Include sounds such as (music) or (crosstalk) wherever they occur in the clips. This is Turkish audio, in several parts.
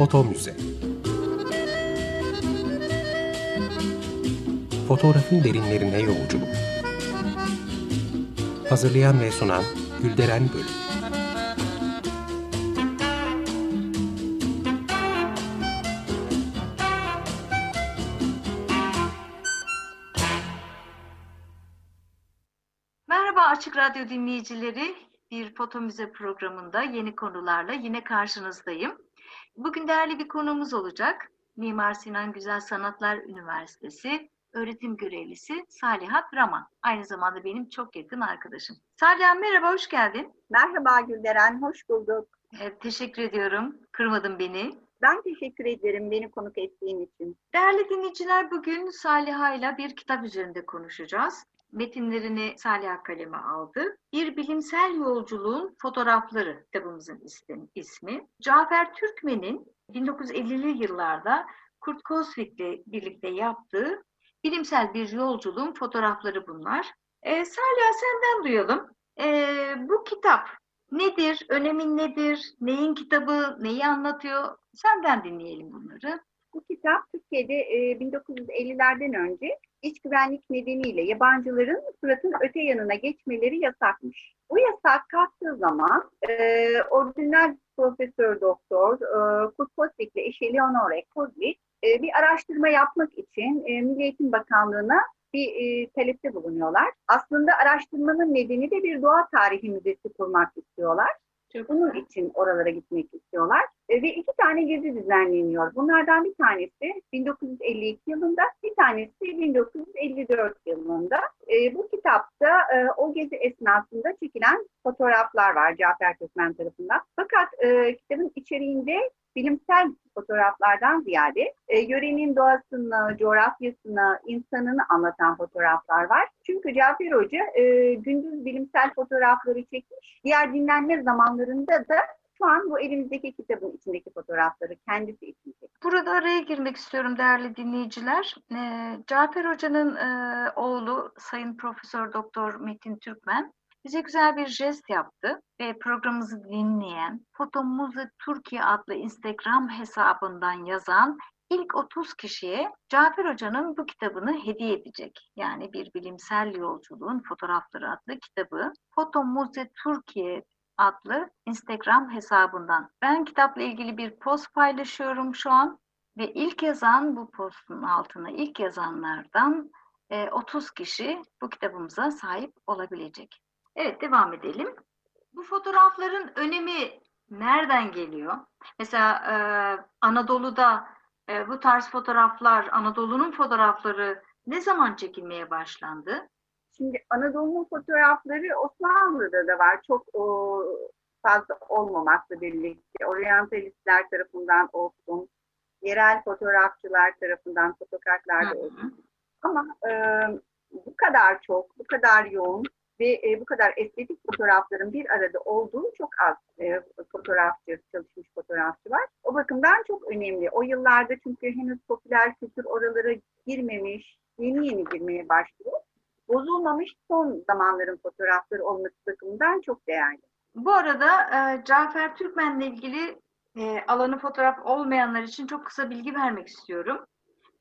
Foto Müze Fotoğrafın derinlerine yolculuk Hazırlayan ve sunan Gülderen Bölüm Açık Radyo dinleyicileri. Bir foto müze programında yeni konularla yine karşınızdayım. Bugün değerli bir konuğumuz olacak. Mimar Sinan Güzel Sanatlar Üniversitesi öğretim görevlisi Saliha Raman. Aynı zamanda benim çok yakın arkadaşım. Saliha merhaba, hoş geldin. Merhaba Gülderen, hoş bulduk. Ee, teşekkür ediyorum, kırmadın beni. Ben teşekkür ederim beni konuk ettiğin için. Değerli dinleyiciler, bugün Saliha ile bir kitap üzerinde konuşacağız. Metinlerini Saliha kaleme aldı. Bir bilimsel yolculuğun fotoğrafları kitabımızın ismi. Cafer Türkmen'in 1950'li yıllarda Kurt Kosvik'le birlikte yaptığı bilimsel bir yolculuğun fotoğrafları bunlar. E, Saliha senden duyalım. E, bu kitap nedir, önemin nedir, neyin kitabı, neyi anlatıyor? Senden dinleyelim bunları. Bu kitap Türkiye'de e, 1950'lerden önce iç güvenlik nedeniyle yabancıların Fırat'ın öte yanına geçmeleri yasakmış. Bu yasak kalktığı zaman e, orijinal profesör doktor e, Kurt Kosvik ile eşi Leonore Kozvik e, bir araştırma yapmak için e, Milli Eğitim Bakanlığı'na bir e, talepte bulunuyorlar. Aslında araştırmanın nedeni de bir doğa tarihi müzesi kurmak istiyorlar. Çok Bunun için oralara gitmek istiyorlar. E, ve iki tane gezi düzenleniyor. Bunlardan bir tanesi 1952 yılında, bir tanesi 1954 yılında. E, bu kitapta e, o gezi esnasında çekilen fotoğraflar var Cafer Türkmen tarafından. Fakat kitabın içeriğinde bilimsel fotoğraflardan ziyade e, yörenin doğasını, coğrafyasını, insanını anlatan fotoğraflar var. Çünkü Cafer Hoca e, gündüz bilimsel fotoğrafları çekmiş. Diğer dinlenme zamanlarında da şu an bu elimizdeki kitabın içindeki fotoğrafları kendisi için. Burada araya girmek istiyorum değerli dinleyiciler. E, Cafer Hoca'nın e, oğlu Sayın Profesör Doktor Metin Türkmen bize güzel bir jest yaptı ve programımızı dinleyen Fotomuze Türkiye adlı Instagram hesabından yazan ilk 30 kişiye Cafer Hoca'nın bu kitabını hediye edecek. Yani bir bilimsel yolculuğun fotoğrafları adlı kitabı Fotomuze Türkiye adlı Instagram hesabından. Ben kitapla ilgili bir post paylaşıyorum şu an ve ilk yazan bu postun altına ilk yazanlardan 30 kişi bu kitabımıza sahip olabilecek. Evet devam edelim. Bu fotoğrafların önemi nereden geliyor? Mesela e, Anadolu'da e, bu tarz fotoğraflar, Anadolu'nun fotoğrafları ne zaman çekilmeye başlandı? Şimdi Anadolu'nun fotoğrafları Osmanlı'da da var. Çok o, fazla olmamakla birlikte oryantalistler tarafından olsun, yerel fotoğrafçılar tarafından fotokartlarda olsun. Ama e, bu kadar çok, bu kadar yoğun ve e, bu kadar estetik fotoğrafların bir arada olduğu çok az e, fotoğrafçı, çalışmış fotoğrafçı var. O bakımdan çok önemli. O yıllarda çünkü henüz popüler kültür oralara girmemiş, yeni yeni girmeye başlıyor. Bozulmamış son zamanların fotoğrafları olması bakımından çok değerli. Bu arada e, Cafer Türkmen'le ilgili e, alanı fotoğraf olmayanlar için çok kısa bilgi vermek istiyorum.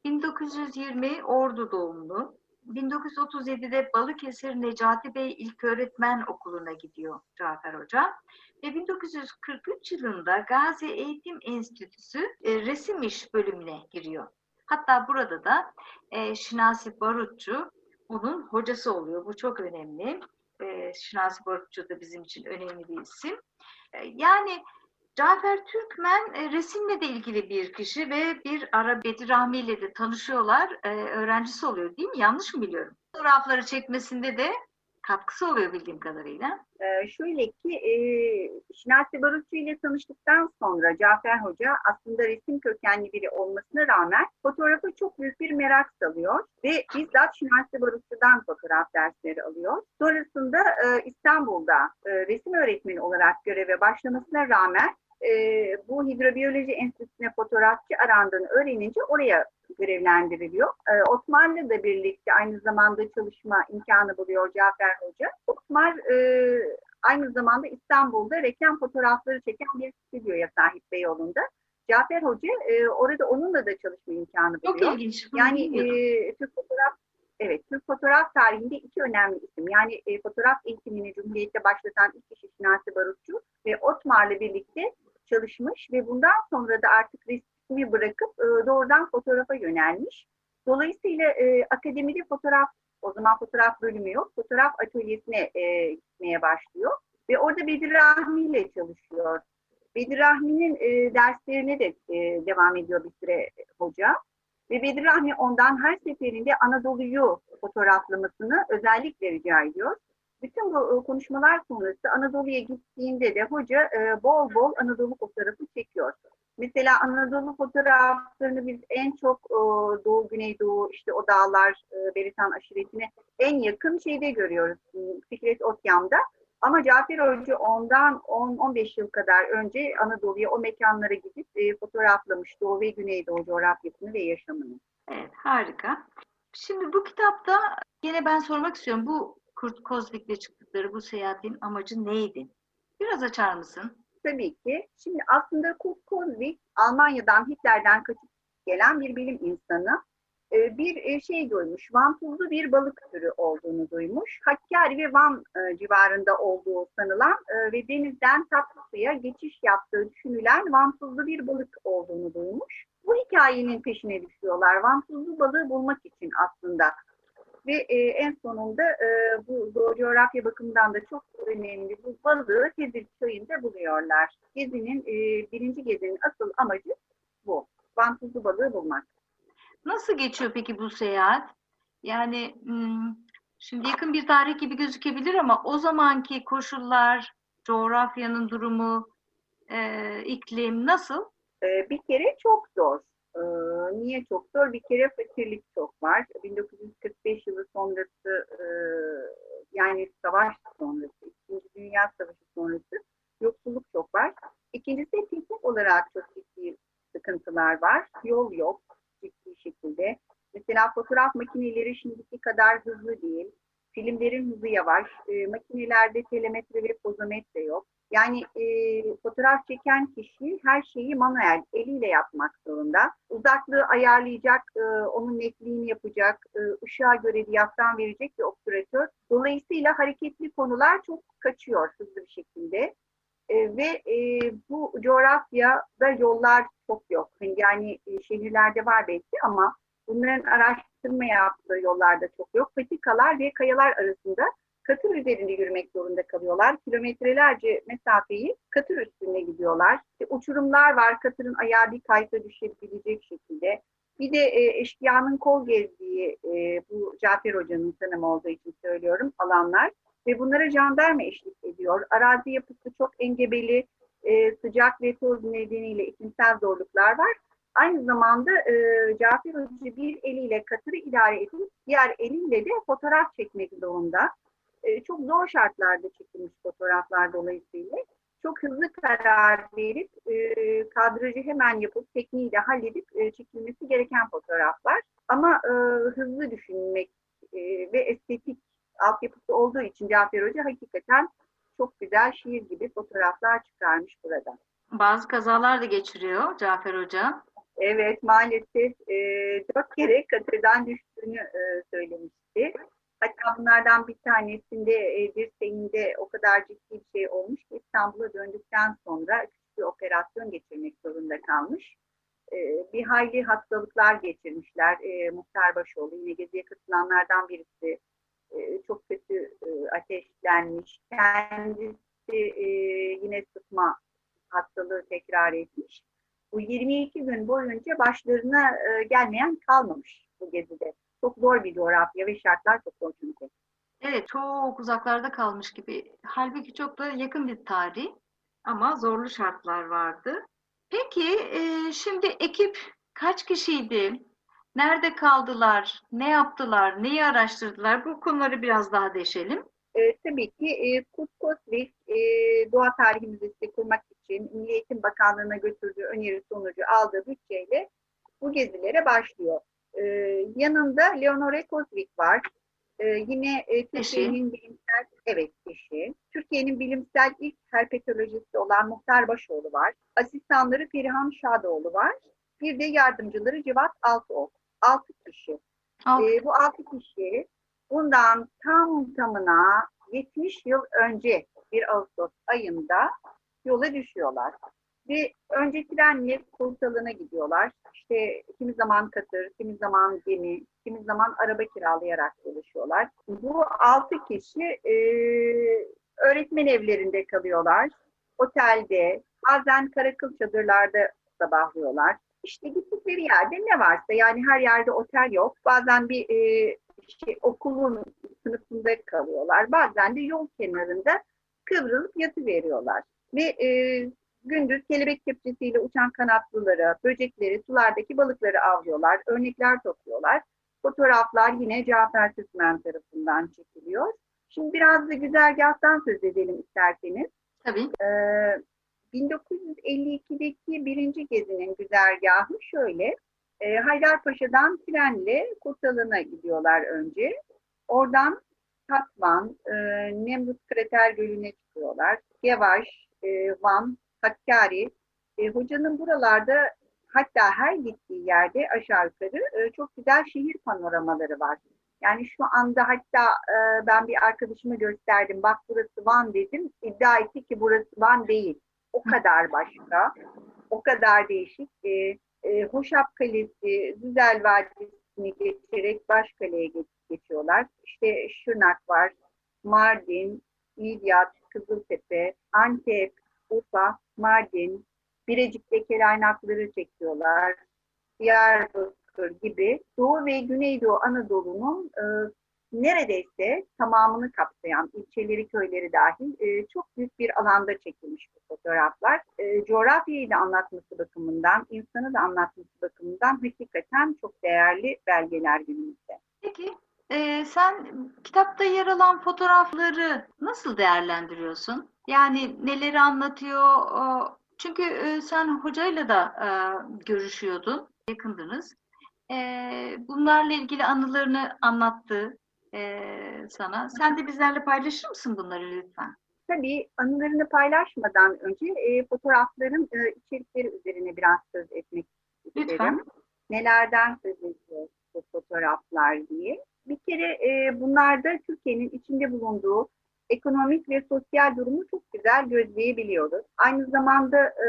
1920 Ordu doğumlu, 1937'de Balıkesir Necati Bey İlköğretmen Okulu'na gidiyor Cafer Hoca. Ve 1943 yılında Gazi Eğitim Enstitüsü e, resim iş bölümüne giriyor. Hatta burada da e, Şinasi Barutçu onun hocası oluyor. Bu çok önemli. E, Şinasi Barutçu da bizim için önemli bir isim. E, yani Cafer Türkmen e, resimle de ilgili bir kişi ve bir ara Bedir Rahmi ile de tanışıyorlar. E, öğrencisi oluyor değil mi? Yanlış mı biliyorum? Fotoğrafları çekmesinde de katkısı oluyor bildiğim kadarıyla. Ee, şöyle ki e, Şinasi Barutçu ile tanıştıktan sonra Cafer Hoca aslında resim kökenli biri olmasına rağmen fotoğrafa çok büyük bir merak salıyor ve bizzat Şinasi Barutçu'dan fotoğraf dersleri alıyor. Sonrasında e, İstanbul'da e, resim öğretmeni olarak göreve başlamasına rağmen e, bu hidrobiyoloji enstitüsüne fotoğrafçı arandığını öğrenince oraya görevlendiriliyor. E, Osmanlı'da birlikte aynı zamanda çalışma imkanı buluyor Cafer Hoca. Osman e, aynı zamanda İstanbul'da reklam fotoğrafları çeken bir stüdyoya sahip Beyoğlu'nda. Cafer Hoca e, orada onunla da çalışma imkanı Çok buluyor. ilginç. Bunu Yani e, Türk fotoğraf evet Türk fotoğraf tarihinde iki önemli isim. Yani e, fotoğraf eğitimini Cumhuriyet'te başlatan ilk kişi Şinasi Barutçu ve Otmar'la birlikte çalışmış ve bundan sonra da artık resmi bırakıp e, doğrudan fotoğrafa yönelmiş. Dolayısıyla e, akademide fotoğraf, o zaman fotoğraf bölümü yok, fotoğraf atölyesine e, gitmeye başlıyor. Ve orada Bedir Rahmi ile çalışıyor. Bedir Rahmi'nin e, derslerine de e, devam ediyor bir süre hoca. Ve Bedir Rahmi ondan her seferinde Anadolu'yu fotoğraflamasını özellikle rica ediyor. Bütün bu e, konuşmalar sonrası Anadolu'ya gittiğinde de hoca bol bol Anadolu fotoğrafı çekiyor. Mesela Anadolu fotoğraflarını biz en çok Doğu, Güneydoğu, işte o dağlar, Beritan aşiretine en yakın şeyde görüyoruz. m, Fikret Otyam'da. Ama Cafer Hoca ondan 10-15 yıl kadar önce Anadolu'ya o mekanlara gidip fotoğraflamış Doğu ve Güneydoğu coğrafyasını ve yaşamını. Evet, harika. Şimdi bu kitapta yine ben sormak istiyorum. Bu Kurt Kozvik'le çıktıkları bu seyahatin amacı neydi? Biraz açar mısın? Tabii ki. Şimdi aslında Kurt Kozvik Almanya'dan Hitler'den kaçıp gelen bir bilim insanı. Ee, Bir e, şey duymuş, vantuzlu bir balık türü olduğunu duymuş. Hakkari ve Van e, civarında olduğu sanılan e, ve denizden tatlı suya geçiş yaptığı düşünülen vantuzlu bir balık olduğunu duymuş. Bu hikayenin peşine düşüyorlar. Vantuzlu balığı bulmak için aslında. Ve e, en sonunda e, bu, coğrafya bakımından da çok önemli bu balığı Tezir köyünde buluyorlar. Gezinin, e, birinci gezinin asıl amacı bu. Vantuzlu balığı bulmak. Nasıl geçiyor peki bu seyahat? Yani hmm, şimdi yakın bir tarih gibi gözükebilir ama o zamanki koşullar, coğrafyanın durumu, e, iklim nasıl? E, bir kere çok zor. E, niye çok zor? Bir kere fakirlik çok var. 1945 yılı sonrası e, yani savaş sonrası, İkinci Dünya Savaşı sonrası yoksulluk çok var. İkincisi teknik olarak çok ciddi sıkıntılar var. Yol yok ciddi şekilde. Mesela fotoğraf makineleri şimdiki kadar hızlı değil. Filmlerin hızı yavaş. E, makinelerde telemetre ve pozometre yok. Yani e, fotoğraf çeken kişi her şeyi manuel, eliyle yapmak zorunda. Uzaklığı ayarlayacak, e, onun netliğini yapacak, e, ışığa göre diyafram verecek bir obtüratör. Dolayısıyla hareketli konular çok kaçıyor hızlı bir şekilde. E, ve e, bu coğrafyada yollar çok yok. Yani e, şehirlerde var belki ama bunların araştırma yaptığı yollarda çok yok. Patikalar ve kayalar arasında katır üzerinde yürümek zorunda kalıyorlar. Kilometrelerce mesafeyi katır üstünde gidiyorlar. İşte uçurumlar var, katırın ayağı bir kaysa düşebilecek şekilde. Bir de e, eşkıyanın kol gezdiği, e, bu Cafer Hoca'nın tanımı olduğu için söylüyorum, alanlar. Ve bunlara jandarma eşlik ediyor. Arazi yapısı çok engebeli, e, sıcak ve toz nedeniyle iklimsel zorluklar var. Aynı zamanda e, Cafer Hoca bir eliyle katırı idare edip diğer eliyle de fotoğraf çekmek zorunda. E, çok zor şartlarda çekilmiş fotoğraflar dolayısıyla. Çok hızlı karar verip e, kadrajı hemen yapıp tekniği de halledip e, çekilmesi gereken fotoğraflar. Ama e, hızlı düşünmek e, ve estetik altyapısı olduğu için Cafer Hoca hakikaten çok güzel şiir gibi fotoğraflar çıkarmış burada. Bazı kazalar da geçiriyor Cafer Hoca. Evet maalesef e, dört kere katırdan düştüğünü e, söylemişti. Hatta bunlardan bir tanesinde e, dirseğinde o kadar ciddi bir şey olmuş ki İstanbul'a döndükten sonra küçük bir operasyon geçirmek zorunda kalmış. E, bir hayli hastalıklar geçirmişler. E, Muhtar Başoğlu yine geziye katılanlardan birisi e, çok kötü e, ateşlenmiş. Kendisi e, yine sıtma hastalığı tekrar etmiş. Bu 22 gün boyunca başlarına e, gelmeyen kalmamış bu gezide. Çok zor bir coğrafya ve şartlar çok zor çünkü. Evet, çok uzaklarda kalmış gibi. Halbuki çok da yakın bir tarih ama zorlu şartlar vardı. Peki, e, şimdi ekip kaç kişiydi? Nerede kaldılar? Ne yaptılar? Neyi araştırdılar? Bu konuları biraz daha deşelim. E, tabii ki e, Kurt Kosvik e, Doğa Tarihi Müzesi kurmak için Milli Eğitim Bakanlığı'na götürdüğü öneri sonucu aldığı bütçeyle bu gezilere başlıyor. E, yanında Leonore Kosvik var. E, yine e, Türkiye'nin bilim- Evet kişi. Türkiye'nin bilimsel ilk herpetolojisti olan Muhtar Başoğlu var. Asistanları Perihan Şadoğlu var. Bir de yardımcıları Civat Altıok. Altı kişi. Al. Ee, bu altı kişi bundan tam tamına 70 yıl önce 1 Ağustos ayında yola düşüyorlar. Ve önce trenle kursalına gidiyorlar. İşte kimi zaman katır, kimi zaman gemi, kimi zaman araba kiralayarak çalışıyorlar. Bu altı kişi e, öğretmen evlerinde kalıyorlar. Otelde, bazen karakıl çadırlarda sabahlıyorlar. İşte gittikleri yerde ne varsa yani her yerde otel yok. Bazen bir e, şey, okulun sınıfında kalıyorlar. Bazen de yol kenarında kıvrılıp yatıveriyorlar. Ve e, gündüz kelebek kepçesiyle uçan kanatlıları, böcekleri, sulardaki balıkları avlıyorlar. Örnekler topluyorlar. Fotoğraflar yine Cafer Türkmen tarafından çekiliyor. Şimdi biraz da güzergahtan söz edelim isterseniz. Tabii. Ee, 1952'deki birinci gezinin güzergahı şöyle. E, Haydarpaşa'dan trenle Kurtalan'a gidiyorlar önce. Oradan Tatvan, e, Nemrut Krater Gölü'ne çıkıyorlar. Gevaş, e, Van, Hakkari. E, hocanın buralarda hatta her gittiği yerde aşağı yukarı e, çok güzel şehir panoramaları var. Yani şu anda hatta e, ben bir arkadaşıma gösterdim. Bak burası Van dedim. İddia etti ki burası Van değil. O kadar başka. O kadar değişik. E, e, Hoşap Kalesi, Düzel Vadisi'ni geçerek Başkale'ye geç, geçiyorlar. İşte Şırnak var, Mardin, İlyat, Kızıltepe, Antep, Urfa, Mardin, Birecik'te kelaynakları çekiyorlar. Diyarbakır gibi Doğu ve Güneydoğu Anadolu'nun e, neredeyse tamamını kapsayan ilçeleri, köyleri dahil e, çok büyük bir alanda çekilmiş bu fotoğraflar. E, coğrafyayı da anlatması bakımından, insanı da anlatması bakımından hakikaten çok değerli belgeler günümüzde. Peki e, sen kitapta yer alan fotoğrafları nasıl değerlendiriyorsun? Yani neleri anlatıyor? Çünkü e, sen hocayla da e, görüşüyordun, yakındınız. E, bunlarla ilgili anılarını anlattı e, sana. Sen de bizlerle paylaşır mısın bunları lütfen? Tabii anılarını paylaşmadan önce e, fotoğrafların e, içerikleri üzerine biraz söz etmek isterim. Lütfen. Nelerden söz ediyor bu fotoğraflar diye. Bir kere e, bunlarda Türkiye'nin içinde bulunduğu ekonomik ve sosyal durumu çok güzel gözleyebiliyoruz. Aynı zamanda e,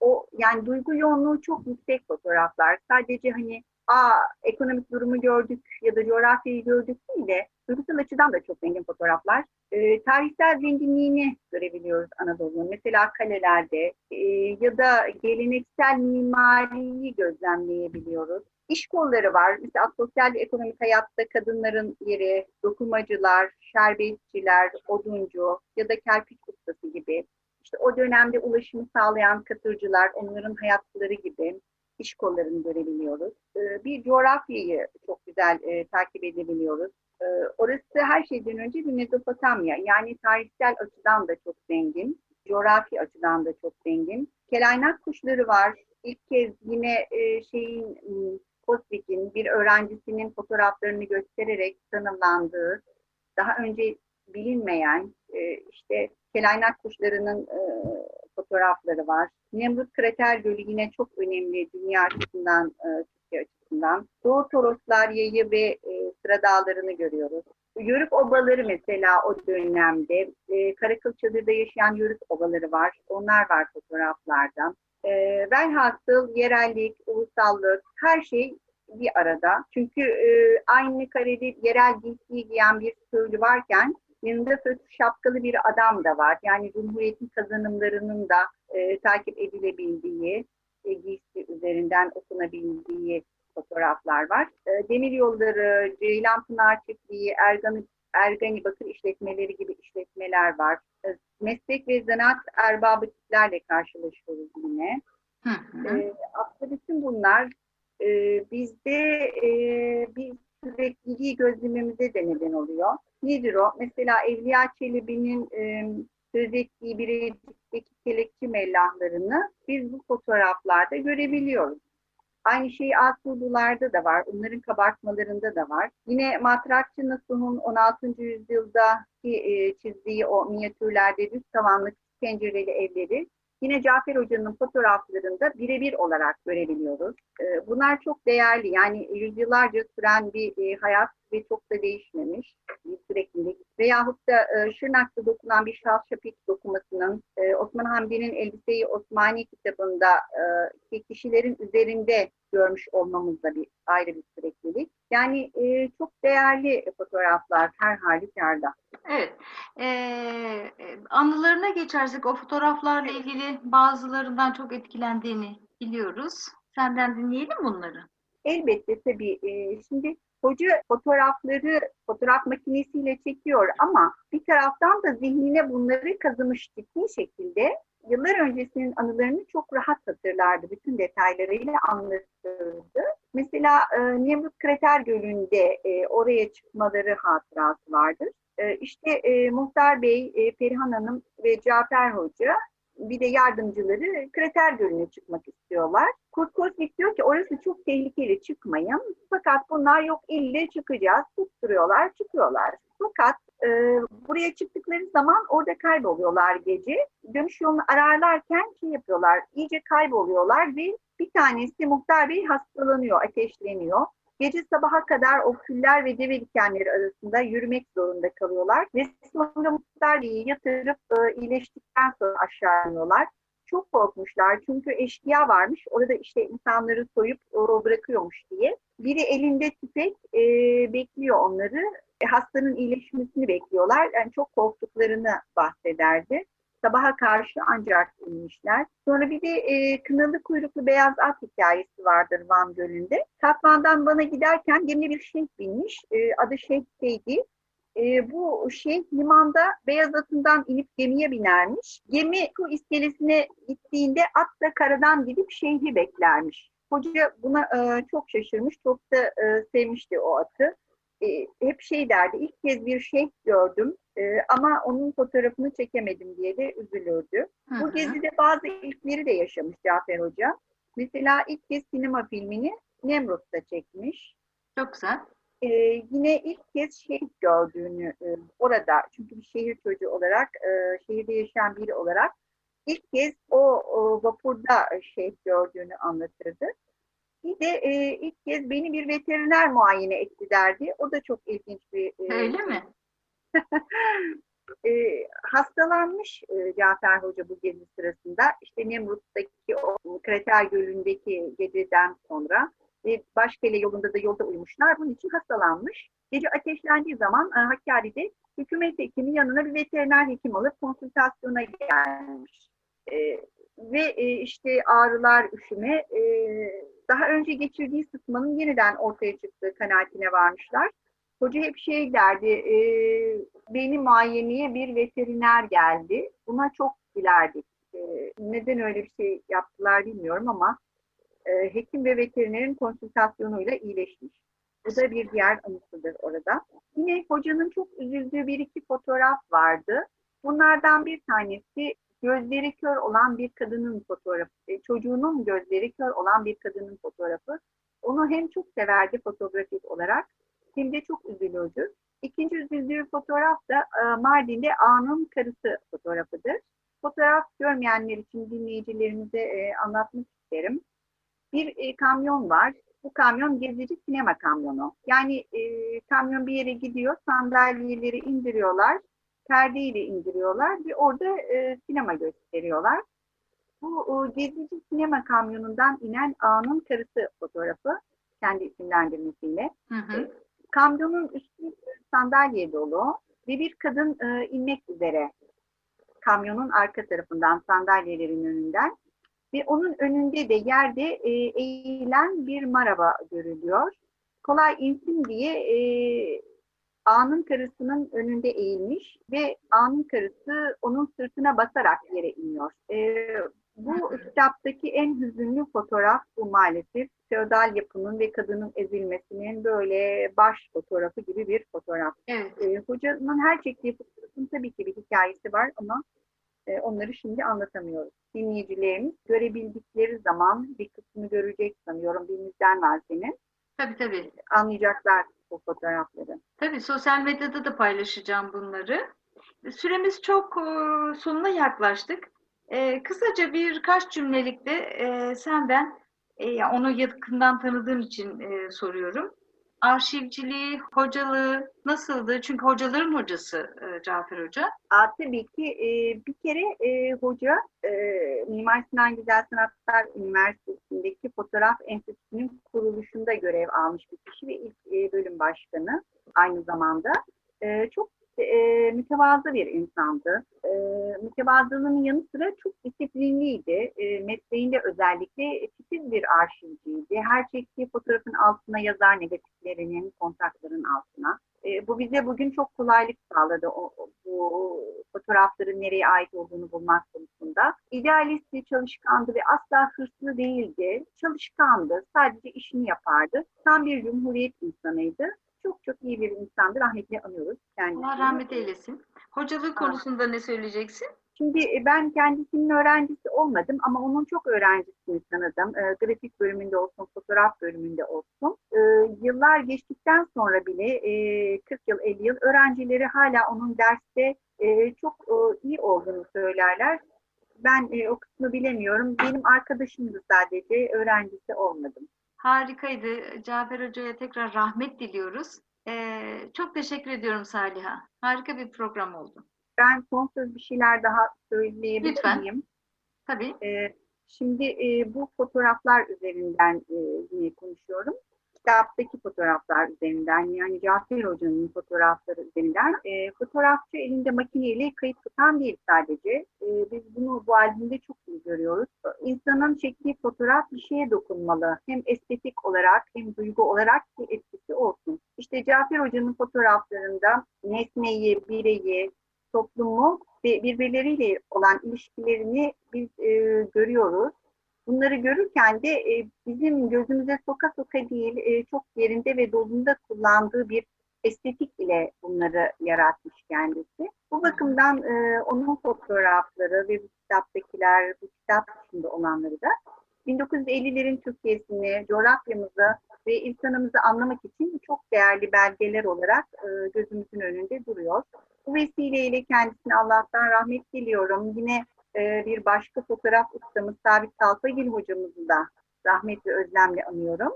o yani duygu yoğunluğu çok yüksek fotoğraflar. Sadece hani aa ekonomik durumu gördük ya da coğrafyayı gördük değil de duygusal açıdan da çok zengin fotoğraflar. E, tarihsel zenginliğini görebiliyoruz Anadolu'nun. Mesela kalelerde e, ya da geleneksel mimariyi gözlemleyebiliyoruz. İş kolları var. Mesela sosyal ve ekonomik hayatta kadınların yeri, dokumacılar, şerbetçiler, oduncu ya da kerpiç ustası gibi. İşte o dönemde ulaşımı sağlayan katırcılar, onların hayatları gibi iş kollarını görebiliyoruz. Ee, bir coğrafyayı çok güzel e, takip edebiliyoruz. Ee, orası her şeyden önce bir Mezopotamya. Yani tarihsel açıdan da çok zengin. Coğrafi açıdan da çok zengin. Kelaynak kuşları var. İlk kez yine e, şeyin Kosvik'in bir öğrencisinin fotoğraflarını göstererek tanımlandığı, daha önce bilinmeyen e, işte kelaynak kuşlarının e, fotoğrafları var. Nemrut Krater Gölü yine çok önemli dünya açısından, e, Türkiye açısından. Doğu Toroslar yayı ve e, sıra dağlarını görüyoruz. Yörük obaları mesela o dönemde. E, Karakıl Çadır'da yaşayan yörük obaları var. Onlar var fotoğraflarda. E, velhasıl yerellik, ulusallık her şey bir arada. Çünkü e, aynı karede yerel giysiyi giyen bir köylü varken yanında fötr şapkalı bir adam da var. Yani Cumhuriyet'in kazanımlarının da e, takip edilebildiği, e, giysi üzerinden okunabildiği fotoğraflar var. E, demir yolları, Ceylan Pınar Çiftliği, Ergani, Ergani Bakır işletmeleri gibi işletmeler var. E, meslek ve zanaat erbabı tiplerle karşılaşıyoruz yine. Hı hı. E, aslında bütün bunlar e, bizde e, bir sürekliliği gözlememize de neden oluyor. Nedir o? Mesela Evliya Çelebi'nin e, söz ettiği Birecik'teki kelekçi mellahlarını biz bu fotoğraflarda görebiliyoruz. Aynı şey Asurlularda da var. Onların kabartmalarında da var. Yine Matrakçı Nasuh'un 16. yüzyıldaki e, çizdiği o minyatürlerde düz tavanlı pencereli evleri Yine Cafer Hoca'nın fotoğraflarında birebir olarak görebiliyoruz. Ee, bunlar çok değerli. Yani yüzyıllarca süren bir e, hayat ve çok da değişmemiş bir süreklilik. Veyahut da e, Şırnak'ta dokunan bir Şalşapik dokumasının e, Osman Hamdi'nin Elbise-i Osmani kitabında kişilerin üzerinde görmüş olmamız da bir ayrı bir süreklilik. Yani çok değerli fotoğraflar her halükarda. Evet. Ee, anılarına geçersek o fotoğraflarla ilgili bazılarından çok etkilendiğini biliyoruz. Senden dinleyelim bunları. Elbette tabii. E, şimdi hoca fotoğrafları fotoğraf makinesiyle çekiyor ama bir taraftan da zihnine bunları kazımış ciddi şekilde yıllar öncesinin anılarını çok rahat hatırlardı. Bütün detaylarıyla anlatırdı. Mesela e, Nemrut Krater Gölü'nde e, oraya çıkmaları hatırası vardır. E, işte e, Muhtar Bey, e, Perihan Hanım ve Cafer Hoca bir de yardımcıları Krater Gölü'ne çıkmak istiyorlar. Kurt Kozmik diyor ki orası çok tehlikeli çıkmayın. Fakat bunlar yok ille çıkacağız. Tutturuyorlar, çıkıyorlar. Fakat e, buraya çıktıkları zaman orada kayboluyorlar gece. Dönüş yolunu ararlarken şey yapıyorlar, iyice kayboluyorlar ve bir tanesi Muhtar Bey hastalanıyor, ateşleniyor. Gece sabaha kadar o küller ve deve dikenleri arasında yürümek zorunda kalıyorlar. Ve sonra Muhtar Bey'i yatırıp e, iyileştikten sonra aşağı iniyorlar. Çok korkmuşlar çünkü eşkıya varmış. Orada işte insanları soyup o, bırakıyormuş diye. Biri elinde tüfek e, bekliyor onları. E, hastanın iyileşmesini bekliyorlar. Yani çok korktuklarını bahsederdi. Sabaha karşı ancak inmişler. Sonra bir de e, kınalı kuyruklu beyaz at hikayesi vardır Van Gölü'nde. Katman'dan bana giderken gemine bir şeyh binmiş. E, adı Şeyh'teydi. E, bu şeyh limanda beyaz atından inip gemiye binermiş. Gemi su iskelesine gittiğinde at da karadan gidip şeyhi beklermiş. Hoca buna e, çok şaşırmış, çok da e, sevmişti o atı. E, hep şey derdi, ilk kez bir şeyh gördüm e, ama onun fotoğrafını çekemedim diye de üzülürdü. Hı hı. Bu gezide bazı ilkleri de yaşamış Cafer Hoca. Mesela ilk kez sinema filmini Nemrut'ta çekmiş. Çok güzel. Ee, yine ilk kez şehit gördüğünü e, orada çünkü bir şehir çocuğu olarak e, şehirde yaşayan biri olarak ilk kez o, o vapurda şehit gördüğünü anlatırdı. Bir de e, ilk kez beni bir veteriner muayene etti derdi. O da çok ilginç bir... E, Öyle mi? (laughs) e, hastalanmış e, Cafer Hoca bu gezi sırasında. İşte Nemrut'taki o Krater Gölü'ndeki geceden sonra ve Başkale yolunda da yolda uyumuşlar. Bunun için hastalanmış. Gece ateşlendiği zaman e, Hakkari'de hükümet hekimi yanına bir veteriner hekim alıp konsültasyona gelmiş. E, ve e, işte ağrılar, üşüme e, daha önce geçirdiği sıtmanın yeniden ortaya çıktığı kanaatine varmışlar. Hoca hep şey derdi, e, beni muayeneye bir veteriner geldi. Buna çok gülerdik. E, neden öyle bir şey yaptılar bilmiyorum ama e, hekim ve veterinerin konsültasyonuyla iyileşmiş. Bu da bir diğer anısıdır orada. Yine hocanın çok üzüldüğü bir iki fotoğraf vardı. Bunlardan bir tanesi gözleri kör olan bir kadının fotoğrafı, e, çocuğunun gözleri kör olan bir kadının fotoğrafı. Onu hem çok severdi fotoğrafik olarak hem de çok üzülürdü. İkinci üzüldüğü fotoğraf da e, Mardin'de Ağa'nın karısı fotoğrafıdır. Fotoğraf görmeyenler için dinleyicilerimize e, anlatmak isterim. Bir kamyon var. Bu kamyon gezici sinema kamyonu. Yani kamyon bir yere gidiyor, sandalyeleri indiriyorlar, perdeyle indiriyorlar ve orada e, sinema gösteriyorlar. Bu e, gezici sinema kamyonundan inen ağanın karısı fotoğrafı kendi isimlendirmesiyle. Hı hı. Kamyonun üstü sandalye dolu ve bir kadın e, inmek üzere kamyonun arka tarafından sandalyelerin önünden ve onun önünde de yerde e, eğilen bir maraba görülüyor. Kolay insin diye e, ağanın karısının önünde eğilmiş ve ağanın karısı onun sırtına basarak yere iniyor. E, bu kitaptaki en hüzünlü fotoğraf bu maalesef. Feodal yapının ve kadının ezilmesinin böyle baş fotoğrafı gibi bir fotoğraf. Evet. E, hocanın her çektiği fotoğrafın tabii ki bir hikayesi var ama e, onları şimdi anlatamıyoruz. Dinleyicilerimiz görebildikleri zaman bir kısmı yüzünü görecek sanıyorum. Bir var senin. Tabii tabii. Anlayacaklar bu fotoğrafları. Tabii sosyal medyada da paylaşacağım bunları. Süremiz çok e, sonuna yaklaştık. E, kısaca birkaç cümlelikte e, senden e, onu yakından tanıdığım için e, soruyorum arşivciliği, hocalığı nasıldı? Çünkü hocaların hocası e, Cafer Hoca. Aa, tabii ki e, bir kere e, hoca e, Mimar Sinan Güzel Sanatlar Üniversitesi'ndeki Fotoğraf Enstitüsü'nün kuruluşunda görev almış bir kişi ve ilk e, bölüm başkanı aynı zamanda. E, çok e, mütevazı bir insandı. E, mütevazılığının yanı sıra çok disiplinliydi. E, mesleğinde özellikle titiz bir arşivciydi. Her çektiği fotoğrafın altına yazar negatiflerinin, kontakların altına. E, bu bize bugün çok kolaylık sağladı o, bu fotoğrafların nereye ait olduğunu bulmak konusunda. İdealistti, çalışkandı ve asla hırslı değildi. Çalışkandı, sadece işini yapardı. Tam bir cumhuriyet insanıydı çok çok iyi bir insandı. Rahmetli anıyoruz kendisini. Allah rahmet eylesin. Hocalık konusunda ne söyleyeceksin? Şimdi e, ben kendisinin öğrencisi olmadım ama onun çok öğrencisini tanıdım. E, grafik bölümünde olsun, fotoğraf bölümünde olsun. E, yıllar geçtikten sonra bile e, 40 yıl, 50 yıl öğrencileri hala onun derste e, çok e, iyi olduğunu söylerler. Ben e, o kısmı bilemiyorum. Benim arkadaşımdı sadece, öğrencisi olmadım. Harikaydı. Cafer Hoca'ya tekrar rahmet diliyoruz. Ee, çok teşekkür ediyorum Saliha. Harika bir program oldu. Ben son söz bir şeyler daha söyleyebilir Lütfen. miyim? Tabii. Ee, şimdi e, bu fotoğraflar üzerinden e, yine konuşuyorum kitaptaki fotoğraflar üzerinden yani Cafer Hoca'nın fotoğrafları üzerinden e, fotoğrafçı elinde makineyle kayıt tutan değil sadece. E, biz bunu bu albümde çok iyi görüyoruz. İnsanın çektiği fotoğraf bir şeye dokunmalı. Hem estetik olarak hem duygu olarak bir etkisi olsun. İşte Cafer Hoca'nın fotoğraflarında nesneyi, bireyi, toplumu ve birbirleriyle olan ilişkilerini biz e, görüyoruz. Bunları görürken de e, bizim gözümüze soka soka değil, e, çok yerinde ve dolunda kullandığı bir estetik ile bunları yaratmış kendisi. Bu bakımdan e, onun fotoğrafları ve bu kitaptakiler, bu kitap dışında olanları da 1950'lerin Türkiye'sini, coğrafyamızı ve insanımızı anlamak için çok değerli belgeler olarak e, gözümüzün önünde duruyor. Bu vesileyle kendisine Allah'tan rahmet diliyorum. Yine e, bir başka fotoğraf ustamız Sabit Talpagil hocamızı da rahmetli özlemle anıyorum.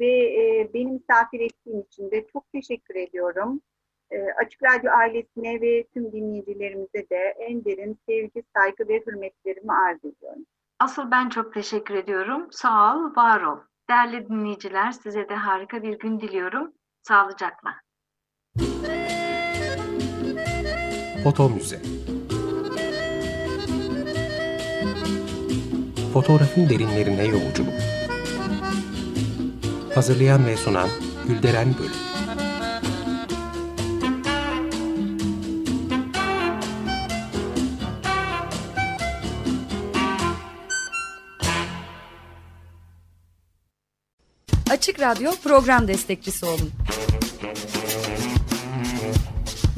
Ve e, beni misafir ettiğim için de çok teşekkür ediyorum. E, Açık Radyo ailesine ve tüm dinleyicilerimize de en derin sevgi, saygı ve hürmetlerimi arz ediyorum. Asıl ben çok teşekkür ediyorum. Sağ ol, var ol. Değerli dinleyiciler size de harika bir gün diliyorum. Sağlıcakla. Foto Müze Fotoğrafın derinlerine yolculuk. Hazırlayan ve sunan Gülderen Bölüm. Açık Radyo program destekçisi olun.